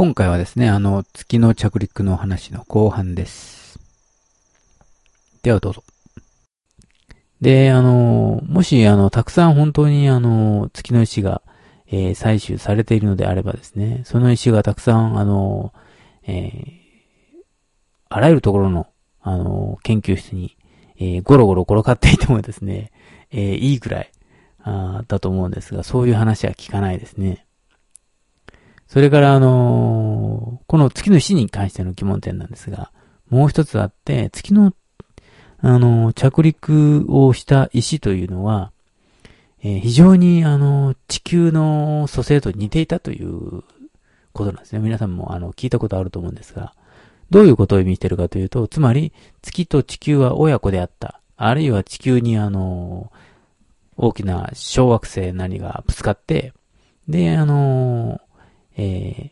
今回はですね、あの、月の着陸の話の後半です。ではどうぞ。で、あの、もし、あの、たくさん本当に、あの、月の石が、えー採取されているのであればですね、その石がたくさん、あの、えーあらゆるところの、あの、研究室に、えーゴロゴロ転がっていてもですね、えーいいくらい、あだと思うんですが、そういう話は聞かないですね。それから、あのーこの月の石に関しての疑問点なんですが、もう一つあって、月の、あのー着陸をした石というのは、えー非常に、あの地球の組成と似ていたということなんですね。皆さんも、あの、聞いたことあると思うんですが、どういうことを意味しているかというと、つまり、月と地球は親子であった。あるいは地球に、あの大きな小惑星何がぶつかって、で、あのえー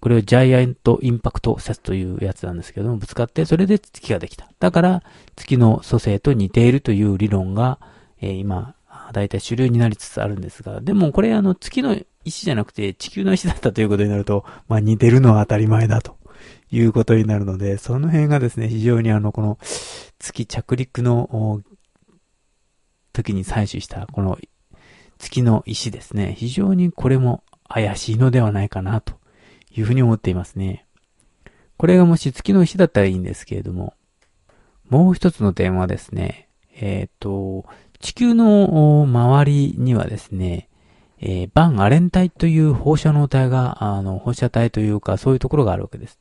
これをジャイアントインパクト説というやつなんですけども、ぶつかって、それで月ができた。だから、月の組成と似ているという理論が、えー今、だいたい主流になりつつあるんですが、でもこれあの、月の石じゃなくて地球の石だったということになると、まあ似てるのは当たり前だということになるので、その辺がですね、非常にあの、この月着陸の時に採取した、この月の石ですね、非常にこれも怪しいのではないかなというふうに思っていますね。これがもし月の石だったらいいんですけれども、もう一つの点はですね、えっ、と、地球の周りにはですね、えーバンアレン帯という放射能体が、あの、放射体というか、そういうところがあるわけです。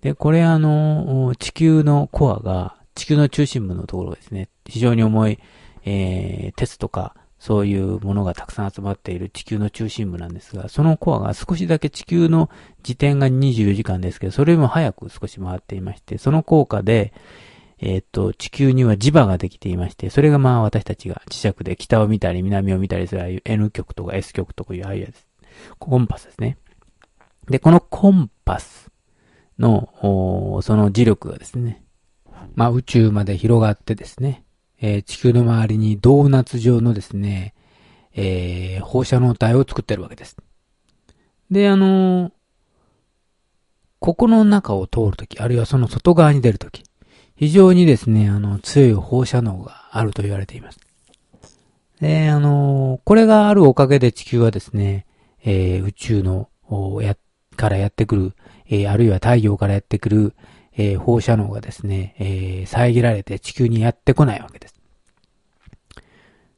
で、これあの、地球のコアが、地球の中心部のところですね、非常に重い、えー鉄とか、そういうものがたくさん集まっている地球の中心部なんですが、そのコアが少しだけ地球の自転が24時間ですけど、それよりも早く少し回っていまして、その効果で、えっと、地球には磁場ができていまして、それがまあ私たちが磁石で北を見たり南を見たりするああいう N 極とか S 極とかいうああいうやつ。コンパスですね。で、このコンパスの、その磁力がですね、まあ宇宙まで広がってですね、えー地球の周りにドーナツ状のですね、えー放射能体を作ってるわけです。で、あのーここの中を通るとき、あるいはその外側に出るとき、非常にですね、あの、強い放射能があると言われています。で、あのーこれがあるおかげで地球はですね、えー宇宙の、や、からやってくる、えーあるいは太陽からやってくる、えー放射能がですね、えー遮られて地球にやってこないわけです。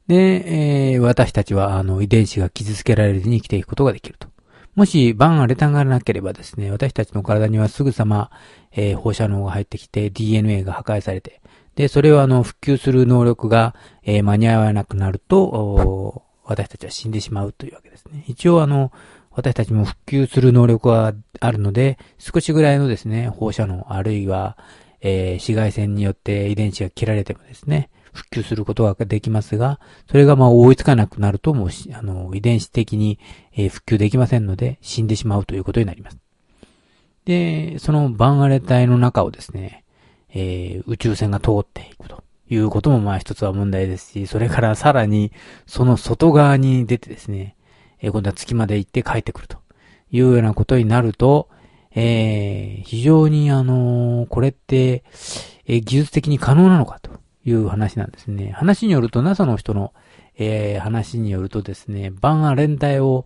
で、えー私たちは、あの、遺伝子が傷つけられずに生きていくことができると。もし、バンアレタンがなければですね、私たちの体にはすぐさま、えー放射能が入ってきて DNA が破壊されて、で、それをあの、復旧する能力が、えー間に合わなくなると、私たちは死んでしまうというわけですね。一応あの、私たちも復旧する能力はあるので、少しぐらいのですね、放射能、あるいは、えー紫外線によって遺伝子が切られてもですね、復旧することができますが、それがまあ追いつかなくなるともう、あの、遺伝子的に、え復旧できませんので、死んでしまうということになります。で、そのバンアレ帯の中をですね、えー宇宙船が通っていくということもまあ一つは問題ですし、それからさらにその外側に出てですね、え今度は月まで行って帰ってくるというようなことになると、えー非常にあのーこれって、えー技術的に可能なのかという話なんですね。話によると NASA の人の、えー話によるとですね、バンアレン帯を、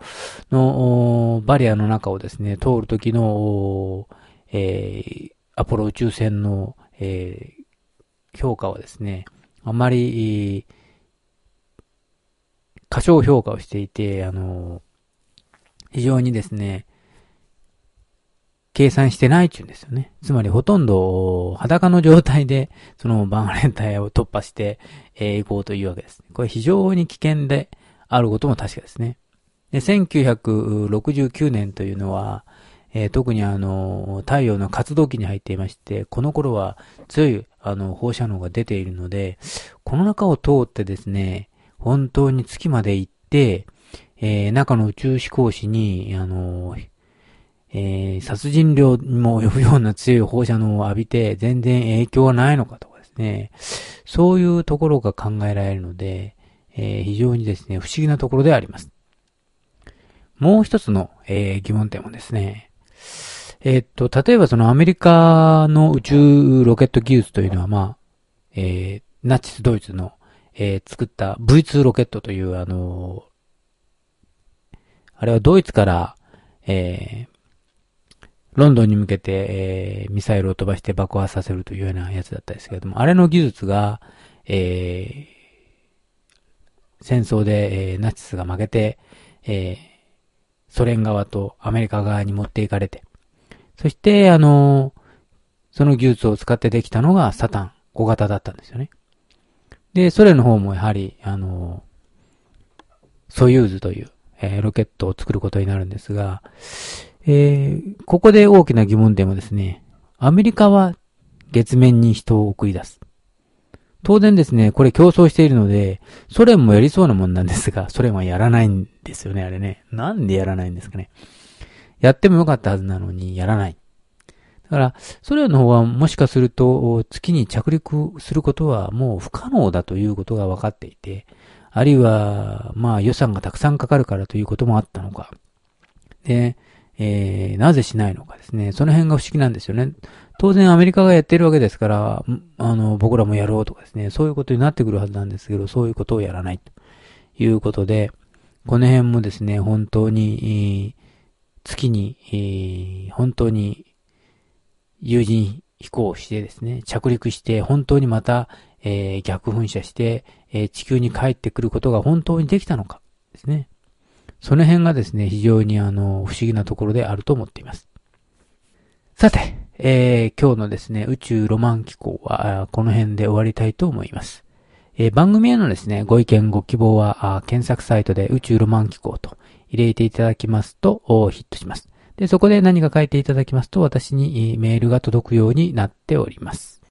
の、バリアの中をですね、通るときの、えーアポロ宇宙船の、えー評価はですね、あまり、えー過小評価をしていて、あの、非常にですね、計算してないっていうんですよね。つまりほとんど裸の状態で、そのバンアレン帯を突破して、えー行こうというわけです。これ非常に危険であることも確かですね。で、1969年というのは、えー特にあの、太陽の活動期に入っていまして、この頃は強いあの放射能が出ているので、この中を通ってですね、本当に月まで行って、えー中の宇宙飛行士に、あの、えー殺人量にも及ぶような強い放射能を浴びて、全然影響はないのかとかですね、そういうところが考えられるので、えー非常にですね、不思議なところであります。もう一つの、えー、疑問点もですね、えー、っと、例えばそのアメリカの宇宙ロケット技術というのは、まあ、えー、ナチスドイツの、えー、作った V2 ロケットという、あのあれはドイツから、えー、ロンドンに向けて、えー、ミサイルを飛ばして爆破させるというようなやつだったですけれども、あれの技術が、えー、戦争で、えー、ナチスが負けて、えー、ソ連側とアメリカ側に持っていかれて、そして、あのその技術を使ってできたのがサタン小型だったんですよね。で、ソ連の方もやはり、あのソユーズという、えー、ロケットを作ることになるんですが、えー、ここで大きな疑問点はですね、アメリカは月面に人を送り出す。当然ですね、これ競争しているので、ソ連もやりそうなもんなんですが、ソ連はやらないんですよね、あれね。なんでやらないんですかね。やってもよかったはずなのに、やらない。だから、ソ連の方はもしかすると、月に着陸することはもう不可能だということが分かっていて、あるいは、まあ予算がたくさんかかるからということもあったのか。で、えー、なぜしないのかですね。その辺が不思議なんですよね。当然アメリカがやってるわけですから、あの、僕らもやろうとかですね、そういうことになってくるはずなんですけど、そういうことをやらないということで、この辺もですね、本当に、月に、本当に有人飛行してですね、着陸して、本当にまた、えー、逆噴射して、えー、地球に帰ってくることが本当にできたのかですね。その辺がですね、非常にあの、不思議なところであると思っています。さて、えー、今日のですね、宇宙ロマン機構は、この辺で終わりたいと思います。えー、番組へのですね、ご意見、ご希望は、検索サイトで宇宙ロマン機構と入れていただきますと、ヒットします。で、そこで何か書いていただきますと、私にメールが届くようになっております。